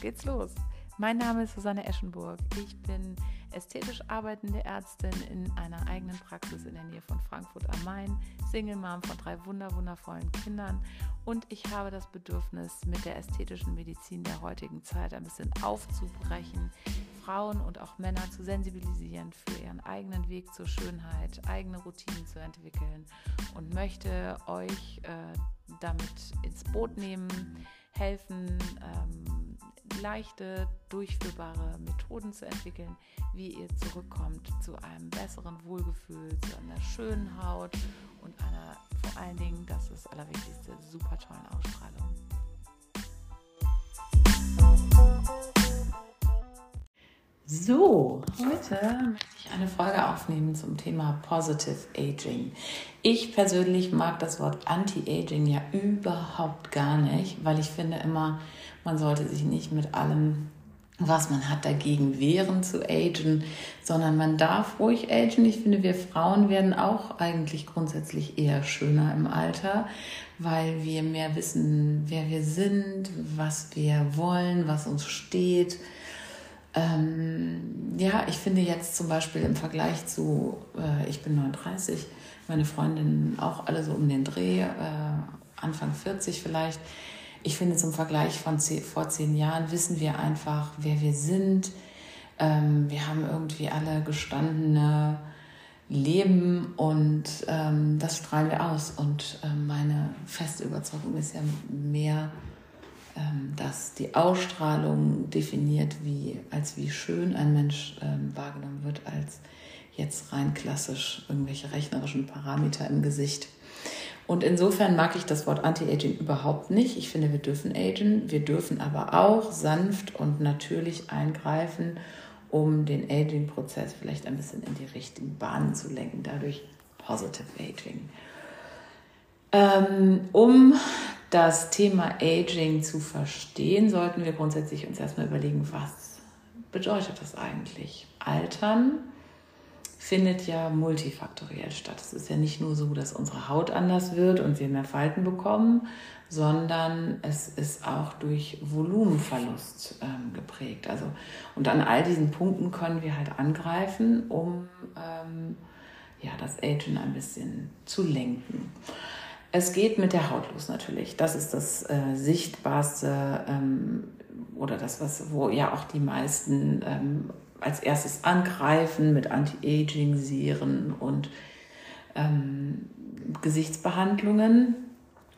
geht's los. Mein Name ist Susanne Eschenburg. Ich bin ästhetisch arbeitende Ärztin in einer eigenen Praxis in der Nähe von Frankfurt am Main, Single Mom von drei wunderwundervollen Kindern und ich habe das Bedürfnis, mit der ästhetischen Medizin der heutigen Zeit ein bisschen aufzubrechen, Frauen und auch Männer zu sensibilisieren für ihren eigenen Weg zur Schönheit, eigene Routinen zu entwickeln und möchte euch äh, damit ins Boot nehmen, helfen, ähm, leichte, durchführbare Methoden zu entwickeln, wie ihr zurückkommt zu einem besseren Wohlgefühl, zu einer schönen Haut und einer vor allen Dingen, das ist das Allerwichtigste, super tollen Ausstrahlung. So, heute möchte ich eine Folge aufnehmen zum Thema Positive Aging. Ich persönlich mag das Wort Anti-Aging ja überhaupt gar nicht, weil ich finde immer, man sollte sich nicht mit allem, was man hat, dagegen wehren zu agen, sondern man darf ruhig agen. Ich finde, wir Frauen werden auch eigentlich grundsätzlich eher schöner im Alter, weil wir mehr wissen, wer wir sind, was wir wollen, was uns steht ähm, ja, ich finde jetzt zum Beispiel im Vergleich zu, äh, ich bin 39, meine Freundinnen auch alle so um den Dreh, äh, Anfang 40 vielleicht. Ich finde zum Vergleich von zehn, vor zehn Jahren wissen wir einfach, wer wir sind. Ähm, wir haben irgendwie alle gestandene Leben und ähm, das strahlen wir aus. Und äh, meine feste Überzeugung ist ja mehr ähm, dass die Ausstrahlung definiert, wie, als wie schön ein Mensch ähm, wahrgenommen wird, als jetzt rein klassisch irgendwelche rechnerischen Parameter im Gesicht. Und insofern mag ich das Wort Anti-Aging überhaupt nicht. Ich finde, wir dürfen agen. Wir dürfen aber auch sanft und natürlich eingreifen, um den Aging-Prozess vielleicht ein bisschen in die richtigen Bahnen zu lenken. Dadurch Positive Aging. Ähm, um das Thema Aging zu verstehen, sollten wir grundsätzlich uns erstmal überlegen, was bedeutet das eigentlich? Altern findet ja multifaktoriell statt. Es ist ja nicht nur so, dass unsere Haut anders wird und wir mehr Falten bekommen, sondern es ist auch durch Volumenverlust ähm, geprägt. Also, und an all diesen Punkten können wir halt angreifen, um ähm, ja, das Agen ein bisschen zu lenken. Es geht mit der Haut los natürlich. Das ist das äh, sichtbarste ähm, oder das, was, wo ja auch die meisten ähm, als erstes angreifen mit Anti-Aging-Serien und ähm, Gesichtsbehandlungen.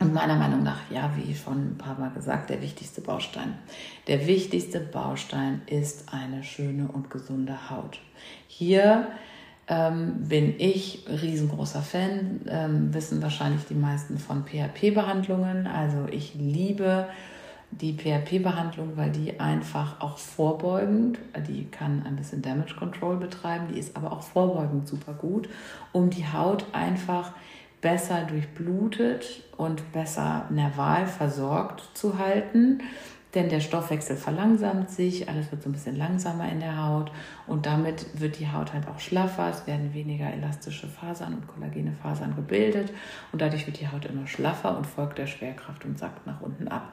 Und meiner Meinung nach, ja, wie schon ein paar Mal gesagt, der wichtigste Baustein. Der wichtigste Baustein ist eine schöne und gesunde Haut. Hier ähm, bin ich riesengroßer Fan, ähm, wissen wahrscheinlich die meisten von PHP-Behandlungen. Also ich liebe die PHP-Behandlung, weil die einfach auch vorbeugend, die kann ein bisschen Damage Control betreiben, die ist aber auch vorbeugend super gut, um die Haut einfach besser durchblutet und besser nerval versorgt zu halten denn der Stoffwechsel verlangsamt sich, alles wird so ein bisschen langsamer in der Haut und damit wird die Haut halt auch schlaffer, es werden weniger elastische Fasern und kollagene Fasern gebildet und dadurch wird die Haut immer schlaffer und folgt der Schwerkraft und sackt nach unten ab.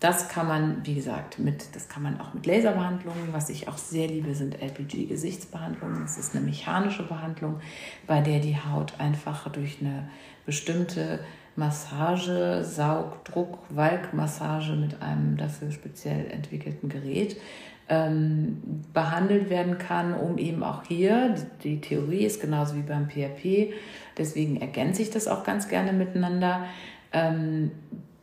Das kann man, wie gesagt, mit, das kann man auch mit Laserbehandlungen, was ich auch sehr liebe, sind LPG-Gesichtsbehandlungen. Das ist eine mechanische Behandlung, bei der die Haut einfach durch eine bestimmte Massage, Saugdruck, Walkmassage mit einem dafür speziell entwickelten Gerät ähm, behandelt werden kann, um eben auch hier, die, die Theorie ist genauso wie beim PRP, deswegen ergänze ich das auch ganz gerne miteinander, ähm,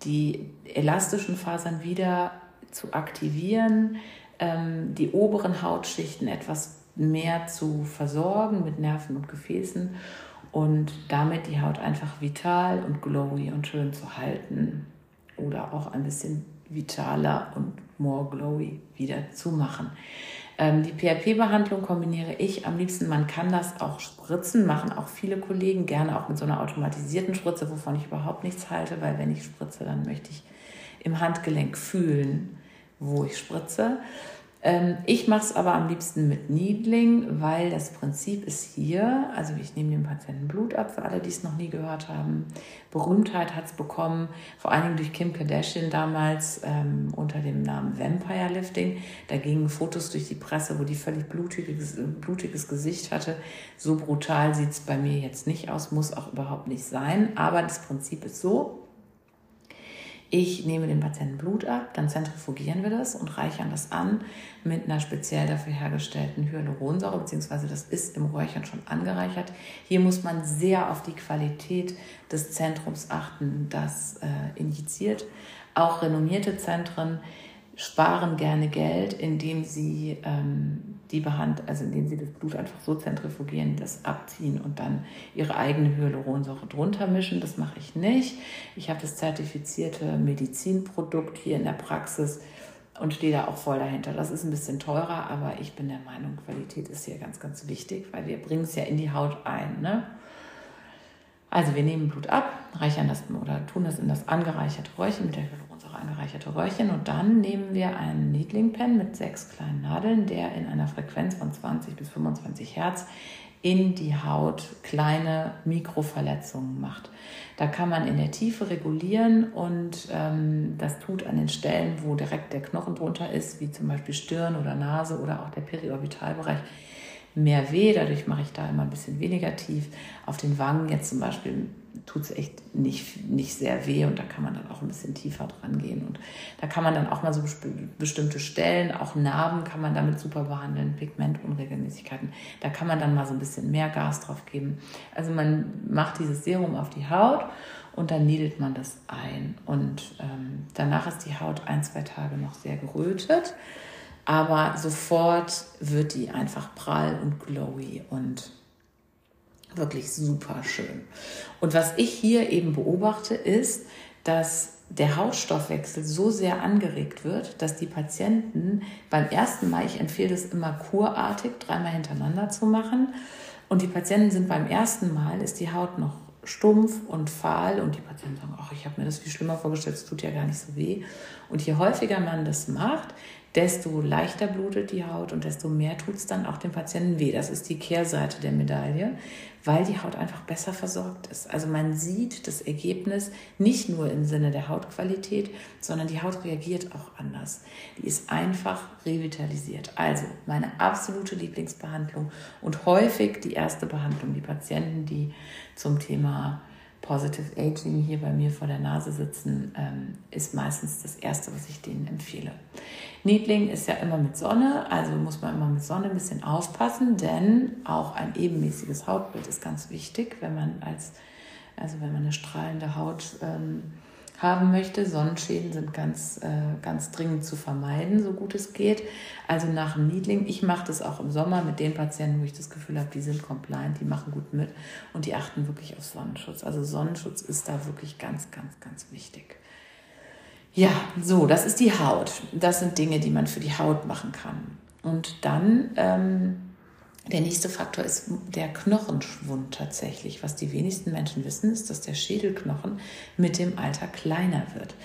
die elastischen Fasern wieder zu aktivieren, ähm, die oberen Hautschichten etwas mehr zu versorgen mit Nerven und Gefäßen und damit die Haut einfach vital und glowy und schön zu halten oder auch ein bisschen vitaler und more glowy wieder zu machen. Ähm, die PRP-Behandlung kombiniere ich am liebsten. Man kann das auch spritzen, machen auch viele Kollegen gerne auch mit so einer automatisierten Spritze, wovon ich überhaupt nichts halte, weil wenn ich spritze, dann möchte ich im Handgelenk fühlen, wo ich spritze. Ähm, ich mache es aber am liebsten mit Needling, weil das Prinzip ist hier, also ich nehme dem Patienten Blut ab, für alle, die es noch nie gehört haben. Berühmtheit hat es bekommen, vor allen Dingen durch Kim Kardashian damals ähm, unter dem Namen Vampire Lifting. Da gingen Fotos durch die Presse, wo die völlig blutiges, blutiges Gesicht hatte. So brutal sieht es bei mir jetzt nicht aus, muss auch überhaupt nicht sein. Aber das Prinzip ist so, ich nehme dem Patienten Blut ab, dann zentrifugieren wir das und reichern das an mit einer speziell dafür hergestellten Hyaluronsäure, beziehungsweise das ist im Räuchern schon angereichert. Hier muss man sehr auf die Qualität des Zentrums achten, das äh, injiziert. Auch renommierte Zentren sparen gerne Geld, indem sie ähm, die Behand, also indem sie das Blut einfach so zentrifugieren, das abziehen und dann ihre eigene Hyaluronsäure drunter mischen. Das mache ich nicht. Ich habe das zertifizierte Medizinprodukt hier in der Praxis und stehe da auch voll dahinter. Das ist ein bisschen teurer, aber ich bin der Meinung, Qualität ist hier ganz, ganz wichtig, weil wir bringen es ja in die Haut ein. Ne? Also wir nehmen Blut ab, reichern das oder tun das in das angereicherte Räuchchen mit der Hyaluronsäure angereicherte Räuchchen und dann nehmen wir einen Needling-Pen mit sechs kleinen Nadeln, der in einer Frequenz von 20 bis 25 Hertz in die Haut kleine Mikroverletzungen macht. Da kann man in der Tiefe regulieren und ähm, das tut an den Stellen, wo direkt der Knochen drunter ist, wie zum Beispiel Stirn oder Nase oder auch der Periorbitalbereich, mehr weh. Dadurch mache ich da immer ein bisschen weniger tief. Auf den Wangen jetzt zum Beispiel tut es echt nicht, nicht sehr weh und da kann man dann auch ein bisschen tiefer dran gehen. Und da kann man dann auch mal so bestimmte Stellen, auch Narben kann man damit super behandeln, Pigmentunregelmäßigkeiten. Da kann man dann mal so ein bisschen mehr Gas drauf geben. Also man macht dieses Serum auf die Haut und dann niedelt man das ein. Und ähm, danach ist die Haut ein, zwei Tage noch sehr gerötet aber sofort wird die einfach prall und glowy und wirklich super schön. Und was ich hier eben beobachte, ist, dass der Hautstoffwechsel so sehr angeregt wird, dass die Patienten beim ersten Mal, ich empfehle es immer kurartig, dreimal hintereinander zu machen. Und die Patienten sind beim ersten Mal, ist die Haut noch stumpf und fahl und die Patienten sagen, ach, ich habe mir das viel schlimmer vorgestellt, es tut ja gar nicht so weh. Und je häufiger man das macht, desto leichter blutet die Haut und desto mehr tut es dann auch dem Patienten weh. Das ist die Kehrseite der Medaille, weil die Haut einfach besser versorgt ist. Also man sieht das Ergebnis nicht nur im Sinne der Hautqualität, sondern die Haut reagiert auch anders. Die ist einfach revitalisiert. Also meine absolute Lieblingsbehandlung und häufig die erste Behandlung. Die Patienten, die zum Thema Positive Aging hier bei mir vor der Nase sitzen, ähm, ist meistens das Erste, was ich denen empfehle. Niedling ist ja immer mit Sonne, also muss man immer mit Sonne ein bisschen aufpassen, denn auch ein ebenmäßiges Hautbild ist ganz wichtig, wenn man als, also wenn man eine strahlende Haut ähm, haben möchte. Sonnenschäden sind ganz, äh, ganz dringend zu vermeiden, so gut es geht. Also nach dem Niedling, ich mache das auch im Sommer mit den Patienten, wo ich das Gefühl habe, die sind compliant, die machen gut mit und die achten wirklich auf Sonnenschutz. Also Sonnenschutz ist da wirklich ganz, ganz, ganz wichtig. Ja, so, das ist die Haut. Das sind Dinge, die man für die Haut machen kann. Und dann ähm, der nächste Faktor ist der Knochenschwund tatsächlich. Was die wenigsten Menschen wissen, ist, dass der Schädelknochen mit dem Alter kleiner wird.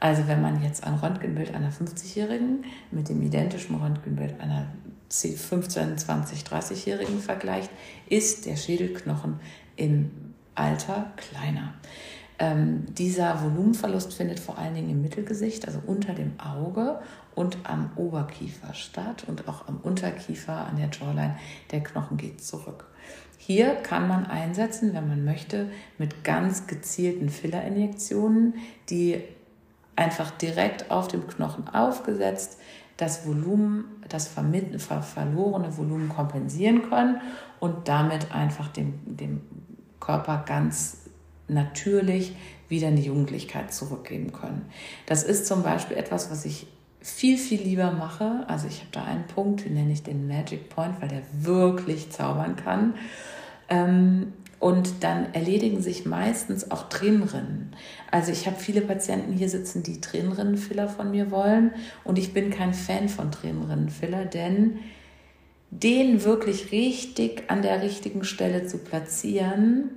Also wenn man jetzt ein Röntgenbild einer 50-Jährigen mit dem identischen Röntgenbild einer 15, 20, 30-Jährigen vergleicht, ist der Schädelknochen im Alter kleiner. Ähm, dieser Volumenverlust findet vor allen Dingen im Mittelgesicht, also unter dem Auge und am Oberkiefer statt und auch am Unterkiefer, an der Jawline. Der Knochen geht zurück. Hier kann man einsetzen, wenn man möchte, mit ganz gezielten Fillerinjektionen, die einfach direkt auf dem Knochen aufgesetzt das Volumen, das verlorene Volumen kompensieren können und damit einfach dem, dem Körper ganz natürlich wieder in die Jugendlichkeit zurückgeben können. Das ist zum Beispiel etwas, was ich viel, viel lieber mache. Also ich habe da einen Punkt, den nenne ich den Magic Point, weil der wirklich zaubern kann. Ähm, und dann erledigen sich meistens auch Tränenrinnen. Also ich habe viele Patienten hier sitzen, die Tränenrinnenfiller von mir wollen. Und ich bin kein Fan von Tränenrinnenfiller, denn den wirklich richtig an der richtigen Stelle zu platzieren,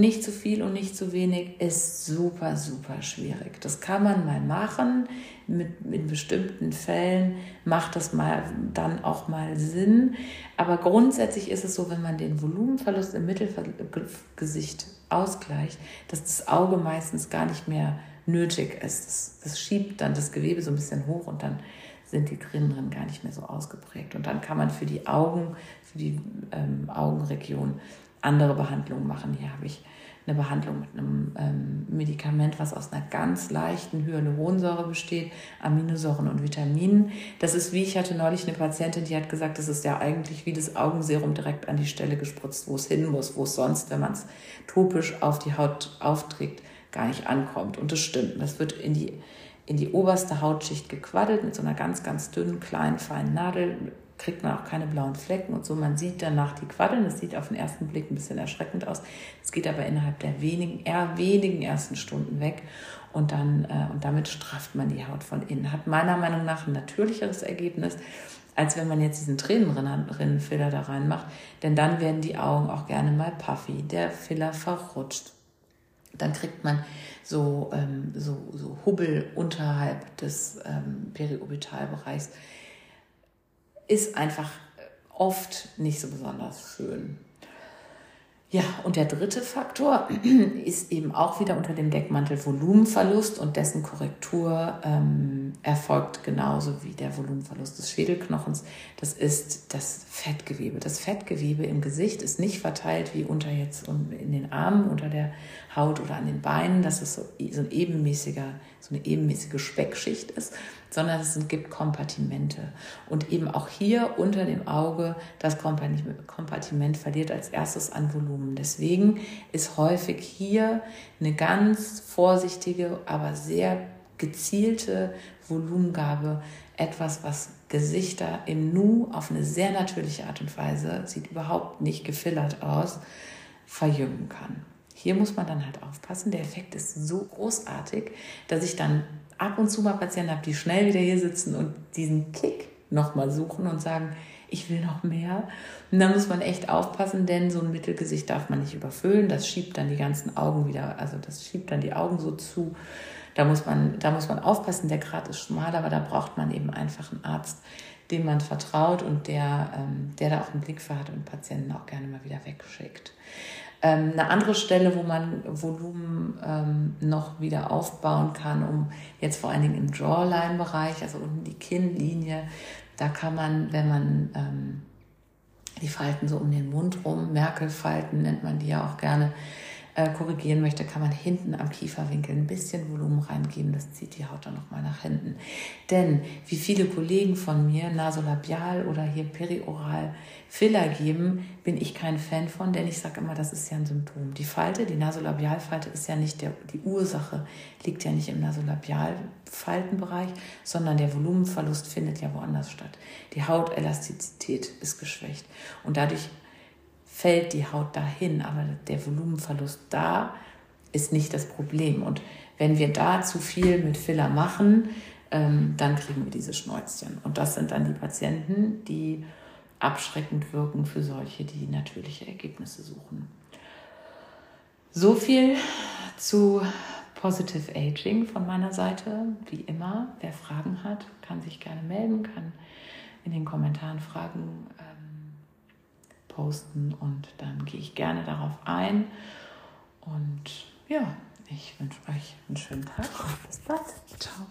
nicht zu viel und nicht zu wenig ist super, super schwierig. Das kann man mal machen. Mit, in bestimmten Fällen macht das mal dann auch mal Sinn. Aber grundsätzlich ist es so, wenn man den Volumenverlust im Mittelgesicht ausgleicht, dass das Auge meistens gar nicht mehr nötig ist. Das, das schiebt dann das Gewebe so ein bisschen hoch und dann sind die Tränen gar nicht mehr so ausgeprägt. Und dann kann man für die Augen, für die ähm, Augenregion andere Behandlungen machen. Hier habe ich eine Behandlung mit einem ähm, Medikament, was aus einer ganz leichten Hyaluronsäure besteht, Aminosäuren und Vitaminen. Das ist wie, ich hatte neulich eine Patientin, die hat gesagt, das ist ja eigentlich wie das Augenserum direkt an die Stelle gespritzt, wo es hin muss, wo es sonst, wenn man es topisch auf die Haut aufträgt, gar nicht ankommt. Und das stimmt. Das wird in die, in die oberste Hautschicht gequaddelt mit so einer ganz, ganz dünnen, kleinen, feinen Nadel kriegt man auch keine blauen Flecken und so. Man sieht danach die Quaddeln. Das sieht auf den ersten Blick ein bisschen erschreckend aus. Es geht aber innerhalb der wenigen, eher wenigen ersten Stunden weg und dann äh, und damit strafft man die Haut von innen. Hat meiner Meinung nach ein natürlicheres Ergebnis, als wenn man jetzt diesen Tränenrinnenfiller da reinmacht. Denn dann werden die Augen auch gerne mal puffy. Der Filler verrutscht. Dann kriegt man so, ähm, so, so Hubbel unterhalb des ähm, Periorbitalbereichs ist einfach oft nicht so besonders schön. Ja, und der dritte Faktor ist eben auch wieder unter dem Deckmantel Volumenverlust und dessen Korrektur ähm, erfolgt genauso wie der Volumenverlust des Schädelknochens. Das ist das Fettgewebe. Das Fettgewebe im Gesicht ist nicht verteilt wie unter jetzt in den Armen, unter der Haut oder an den Beinen, dass es so, so ein ebenmäßiger, so eine ebenmäßige Speckschicht ist, sondern es gibt Kompartimente. Und eben auch hier unter dem Auge das Kompartiment verliert als erstes an Volumen. Deswegen ist häufig hier eine ganz vorsichtige, aber sehr gezielte Volumengabe etwas, was Gesichter im Nu auf eine sehr natürliche Art und Weise, sieht überhaupt nicht gefillert aus, verjüngen kann. Hier muss man dann halt aufpassen. Der Effekt ist so großartig, dass ich dann ab und zu mal Patienten habe, die schnell wieder hier sitzen und diesen Kick nochmal suchen und sagen, ich will noch mehr. Und da muss man echt aufpassen, denn so ein Mittelgesicht darf man nicht überfüllen. Das schiebt dann die ganzen Augen wieder, also das schiebt dann die Augen so zu. Da muss man, da muss man aufpassen, der Grad ist schmal, aber da braucht man eben einfach einen Arzt, dem man vertraut und der, ähm, der da auch einen Blick für hat und Patienten auch gerne mal wieder wegschickt. Ähm, eine andere Stelle, wo man Volumen ähm, noch wieder aufbauen kann, um jetzt vor allen Dingen im Jawline-Bereich, also unten die Kinnlinie, da kann man, wenn man ähm, die Falten so um den Mund rum, Merkelfalten nennt man die ja auch gerne, äh, korrigieren möchte, kann man hinten am Kieferwinkel ein bisschen Volumen reingeben. Das zieht die Haut dann nochmal nach hinten. Denn wie viele Kollegen von mir nasolabial oder hier perioral Filler geben, bin ich kein Fan von, denn ich sage immer, das ist ja ein Symptom. Die Falte, die Nasolabialfalte ist ja nicht der, die Ursache, liegt ja nicht im Nasolabialfaltenbereich, sondern der Volumenverlust findet ja woanders statt. Die Hautelastizität ist geschwächt und dadurch fällt die Haut dahin, aber der Volumenverlust da ist nicht das Problem. Und wenn wir da zu viel mit Filler machen, ähm, dann kriegen wir diese Schnäuzchen. Und das sind dann die Patienten, die abschreckend wirken für solche, die natürliche Ergebnisse suchen. So viel zu Positive Aging von meiner Seite. Wie immer, wer Fragen hat, kann sich gerne melden, kann in den Kommentaren Fragen posten und dann gehe ich gerne darauf ein. Und ja, ich wünsche euch einen schönen Tag und bis bald. Ciao.